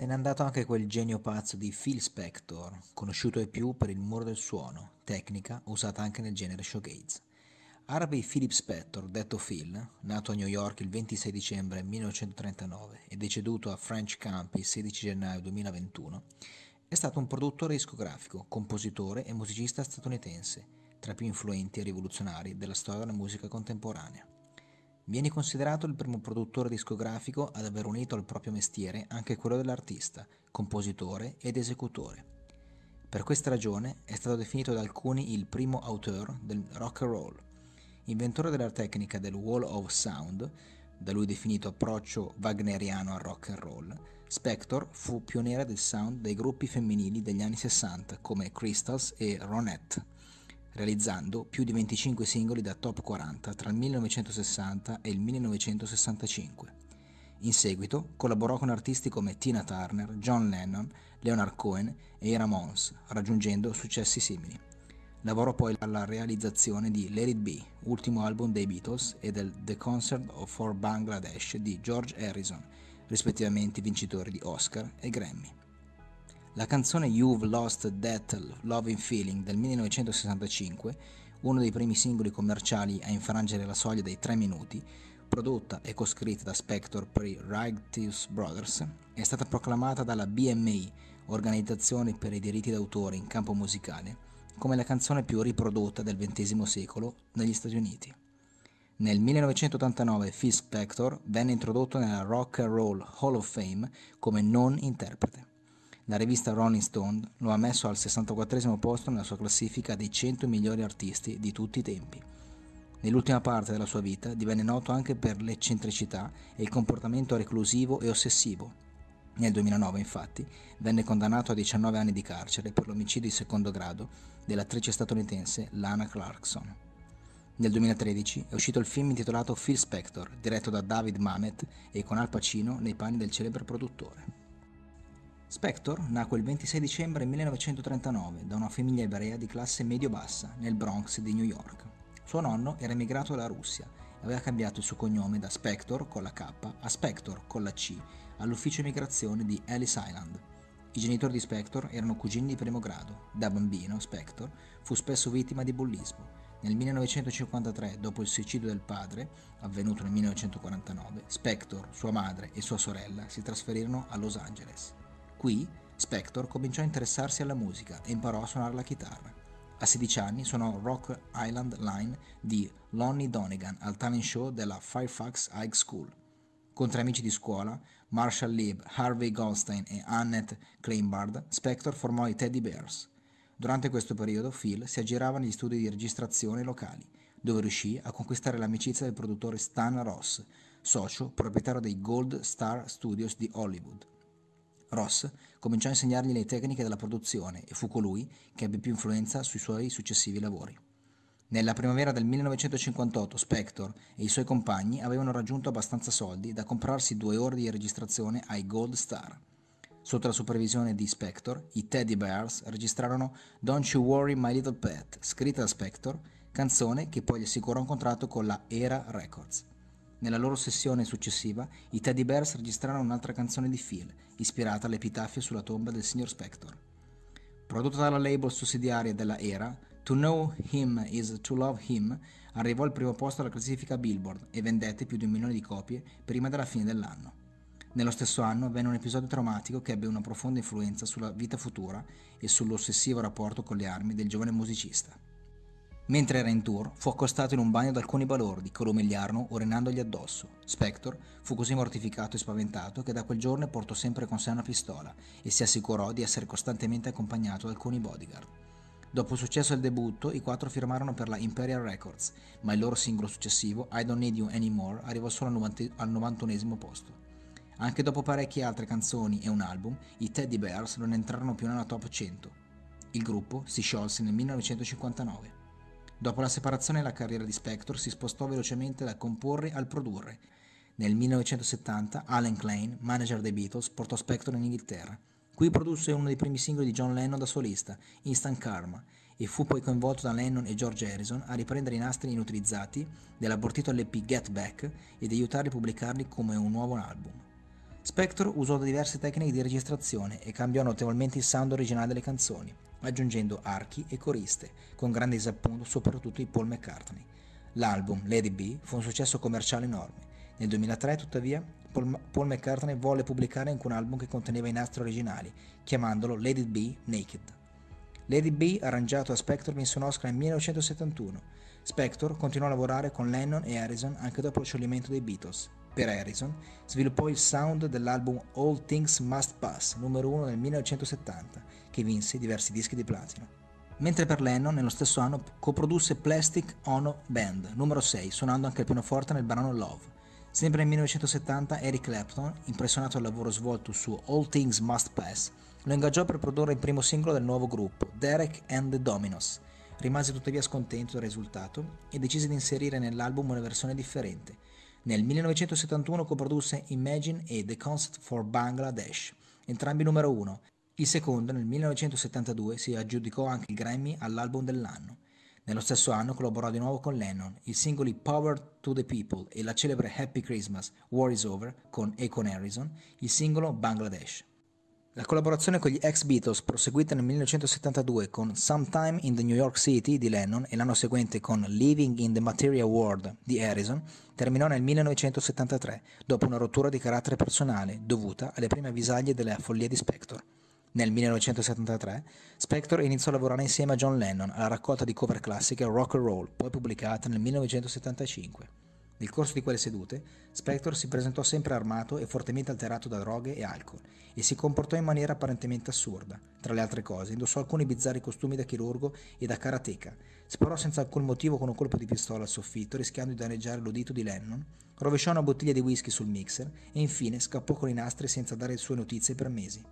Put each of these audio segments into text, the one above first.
Se n'è andato anche quel genio pazzo di Phil Spector, conosciuto ai più per il muro del suono, tecnica usata anche nel genere showgaze. Harvey Philip Spector, detto Phil, nato a New York il 26 dicembre 1939 e deceduto a French Camp il 16 gennaio 2021, è stato un produttore discografico, compositore e musicista statunitense, tra i più influenti e rivoluzionari della storia della musica contemporanea. Viene considerato il primo produttore discografico ad aver unito al proprio mestiere anche quello dell'artista, compositore ed esecutore. Per questa ragione è stato definito da alcuni il primo auteur del rock and roll. Inventore della tecnica del wall of sound, da lui definito approccio wagneriano al rock and roll, Spector fu pioniere del sound dei gruppi femminili degli anni 60 come Crystals e Ronette realizzando più di 25 singoli da top 40 tra il 1960 e il 1965. In seguito collaborò con artisti come Tina Turner, John Lennon, Leonard Cohen e i Ramones, raggiungendo successi simili. Lavorò poi alla realizzazione di Let It Be, ultimo album dei Beatles, e del The Concert for Bangladesh di George Harrison, rispettivamente vincitori di Oscar e Grammy. La canzone You've Lost That Loving Feeling del 1965, uno dei primi singoli commerciali a infrangere la soglia dei tre minuti, prodotta e coscritta da Spector per i Righteous Brothers, è stata proclamata dalla BMI, Organizzazione per i diritti d'autore in campo musicale, come la canzone più riprodotta del XX secolo negli Stati Uniti. Nel 1989 Phil Spector venne introdotto nella Rock and Roll Hall of Fame come non interprete. La rivista Rolling Stone lo ha messo al 64 posto nella sua classifica dei 100 migliori artisti di tutti i tempi. Nell'ultima parte della sua vita divenne noto anche per l'eccentricità e il comportamento reclusivo e ossessivo. Nel 2009, infatti, venne condannato a 19 anni di carcere per l'omicidio di secondo grado dell'attrice statunitense Lana Clarkson. Nel 2013 è uscito il film intitolato Phil Spector, diretto da David Mamet e con Al Pacino nei panni del celebre produttore. Spector nacque il 26 dicembre 1939 da una famiglia ebrea di classe medio-bassa nel Bronx di New York. Suo nonno era emigrato dalla Russia e aveva cambiato il suo cognome da Spector con la K a Spector con la C all'ufficio immigrazione di Ellis Island. I genitori di Spector erano cugini di primo grado. Da bambino, Spector fu spesso vittima di bullismo. Nel 1953, dopo il suicidio del padre, avvenuto nel 1949, Spector, sua madre e sua sorella si trasferirono a Los Angeles. Qui Spector cominciò a interessarsi alla musica e imparò a suonare la chitarra. A 16 anni suonò Rock Island Line di Lonnie Donegan al talent show della Fairfax High School. Con tre amici di scuola, Marshall Lieb, Harvey Goldstein e Annette Kleinbard, Spector formò i Teddy Bears. Durante questo periodo Phil si aggirava negli studi di registrazione locali, dove riuscì a conquistare l'amicizia del produttore Stan Ross, socio proprietario dei Gold Star Studios di Hollywood. Ross cominciò a insegnargli le tecniche della produzione e fu colui che ebbe più influenza sui suoi successivi lavori. Nella primavera del 1958 Spector e i suoi compagni avevano raggiunto abbastanza soldi da comprarsi due ore di registrazione ai Gold Star. Sotto la supervisione di Spector, i Teddy Bears registrarono Don't You Worry My Little Pet, scritta da Spector, canzone che poi gli assicurò un contratto con la Era Records. Nella loro sessione successiva, i Teddy Bears registrarono un'altra canzone di Phil, ispirata all'epitafio sulla tomba del signor Spector. Prodotta dalla label sussidiaria della Era, To Know Him is to Love Him arrivò al primo posto alla classifica Billboard e vendette più di un milione di copie prima della fine dell'anno. Nello stesso anno avvenne un episodio traumatico che ebbe una profonda influenza sulla vita futura e sull'ossessivo rapporto con le armi del giovane musicista. Mentre era in tour, fu accostato in un bagno da alcuni balordi che lo umiliarono urinandogli addosso. Spector fu così mortificato e spaventato che da quel giorno portò sempre con sé una pistola e si assicurò di essere costantemente accompagnato da alcuni bodyguard. Dopo il successo del debutto, i quattro firmarono per la Imperial Records, ma il loro singolo successivo, I Don't Need You Anymore, arrivò solo al 91 posto. Anche dopo parecchie altre canzoni e un album, i Teddy Bears non entrarono più nella top 100. Il gruppo si sciolse nel 1959. Dopo la separazione la carriera di Spector si spostò velocemente dal comporre al produrre. Nel 1970 Alan Klein, manager dei Beatles, portò Spector in Inghilterra. Qui produsse uno dei primi singoli di John Lennon da solista, Instant Karma, e fu poi coinvolto da Lennon e George Harrison a riprendere i nastri inutilizzati dell'abortito LP Get Back ed aiutarli a pubblicarli come un nuovo album. Spector usò diverse tecniche di registrazione e cambiò notevolmente il sound originale delle canzoni, aggiungendo archi e coriste, con grande disappunto soprattutto di Paul McCartney. L'album Lady B fu un successo commerciale enorme. Nel 2003, tuttavia, Paul McCartney volle pubblicare anche un album che conteneva i nastri originali, chiamandolo Lady B Naked. Lady B, arrangiato a Spector, vinse un Oscar nel 1971. Spector continuò a lavorare con Lennon e Harrison anche dopo il scioglimento dei Beatles. Per Harrison, sviluppò il sound dell'album All Things Must Pass, numero 1 nel 1970, che vinse diversi dischi di platino mentre per Lennon nello stesso anno coprodusse Plastic Ono Band, numero 6, suonando anche il pianoforte nel brano Love. Sempre nel 1970 Eric Clapton, impressionato dal lavoro svolto su All Things Must Pass, lo ingaggiò per produrre il primo singolo del nuovo gruppo, Derek and the Dominos. Rimase tuttavia scontento del risultato e decise di inserire nell'album una versione differente. Nel 1971 coprodusse Imagine e The Concert for Bangladesh, entrambi numero 1, il secondo, nel 1972, si aggiudicò anche il Grammy all'album dell'anno. Nello stesso anno collaborò di nuovo con Lennon, i singoli Power to the People e la celebre Happy Christmas, War is Over con Akon Harrison, il singolo Bangladesh. La collaborazione con gli ex Beatles, proseguita nel 1972 con Sometime in the New York City di Lennon e l'anno seguente con Living in the Material World di Harrison, terminò nel 1973, dopo una rottura di carattere personale dovuta alle prime avvisaglie della follia di Spector. Nel 1973, Spector iniziò a lavorare insieme a John Lennon alla raccolta di cover classiche Rock and Roll, poi pubblicata nel 1975. Nel corso di quelle sedute, Spector si presentò sempre armato e fortemente alterato da droghe e alcol e si comportò in maniera apparentemente assurda. Tra le altre cose, indossò alcuni bizzarri costumi da chirurgo e da karateka, sparò senza alcun motivo con un colpo di pistola al soffitto rischiando di danneggiare l'udito di Lennon, rovesciò una bottiglia di whisky sul mixer e infine scappò con i nastri senza dare sue notizie per mesi.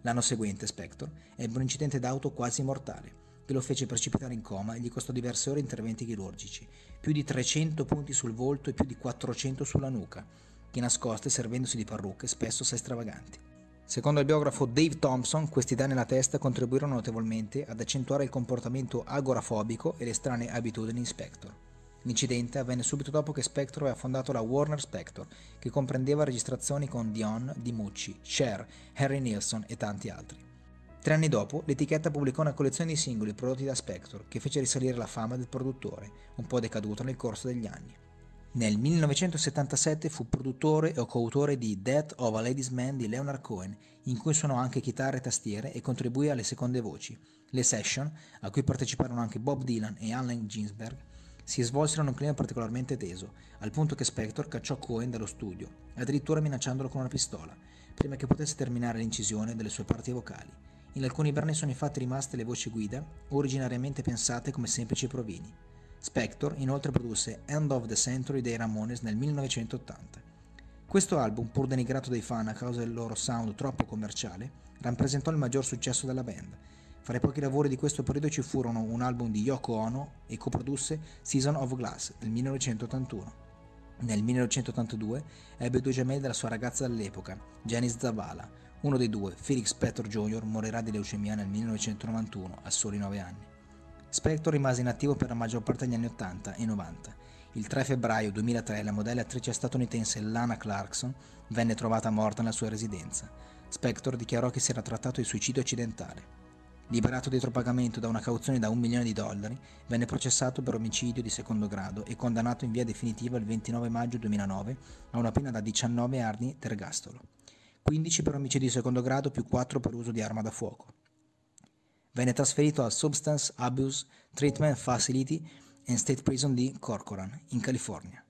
L'anno seguente Spector ebbe un incidente d'auto quasi mortale, che lo fece precipitare in coma e gli costò diverse ore interventi chirurgici, più di 300 punti sul volto e più di 400 sulla nuca, che nascoste servendosi di parrucche spesso assai stravaganti. Secondo il biografo Dave Thompson, questi danni alla testa contribuirono notevolmente ad accentuare il comportamento agorafobico e le strane abitudini in Spector. L'incidente avvenne subito dopo che Spector aveva fondato la Warner Spector, che comprendeva registrazioni con Dion, DiMucci, Cher, Harry Nilsson e tanti altri. Tre anni dopo, l'etichetta pubblicò una collezione di singoli prodotti da Spector, che fece risalire la fama del produttore, un po' decaduta nel corso degli anni. Nel 1977 fu produttore e coautore di Death of a Ladies Man di Leonard Cohen, in cui suonò anche chitarre e tastiere e contribuì alle seconde voci. Le session, a cui parteciparono anche Bob Dylan e Allen Ginsberg, si svolsero in un clima particolarmente teso, al punto che Spector cacciò Cohen dallo studio, addirittura minacciandolo con una pistola, prima che potesse terminare l'incisione delle sue parti vocali. In alcuni brani sono infatti rimaste le voci guida, originariamente pensate come semplici provini. Spector inoltre produsse End of the Century dei Ramones nel 1980. Questo album, pur denigrato dai fan a causa del loro sound troppo commerciale, rappresentò il maggior successo della band, fra i pochi lavori di questo periodo ci furono un album di Yoko Ono e coprodusse Season of Glass del 1981. Nel 1982 ebbe due gemelli della sua ragazza dell'epoca, Janice Zavala. Uno dei due, Felix Petor Jr., morirà di leucemia nel 1991, a soli 9 anni. Spector rimase inattivo per la maggior parte degli anni 80 e 90. Il 3 febbraio 2003 la modella attrice statunitense Lana Clarkson venne trovata morta nella sua residenza. Spector dichiarò che si era trattato di suicidio accidentale. Liberato dietro pagamento da una cauzione da un milione di dollari, venne processato per omicidio di secondo grado e condannato in via definitiva il 29 maggio 2009 a una pena da 19 anni d'ergastolo, 15 per omicidio di secondo grado più 4 per uso di arma da fuoco. Venne trasferito al Substance Abuse Treatment Facility and State Prison di Corcoran, in California.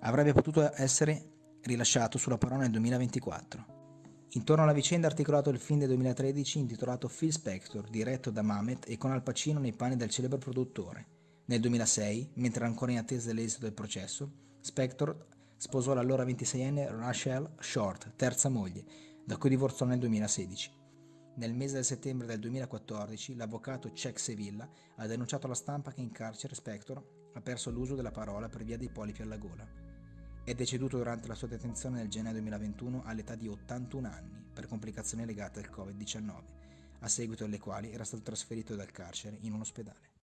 Avrebbe potuto essere rilasciato sulla parola nel 2024. Intorno alla vicenda articolato il film del 2013 intitolato Phil Spector, diretto da Mamet e con Al Pacino nei panni del celebre produttore. Nel 2006, mentre era ancora in attesa dell'esito del processo, Spector sposò l'allora 26enne Rachel Short, terza moglie, da cui divorziò nel 2016. Nel mese di settembre del 2014, l'avvocato Chuck Sevilla ha denunciato alla stampa che in carcere Spector ha perso l'uso della parola per via dei polipi alla gola. È deceduto durante la sua detenzione nel gennaio 2021 all'età di 81 anni per complicazioni legate al Covid-19, a seguito delle quali era stato trasferito dal carcere in un ospedale.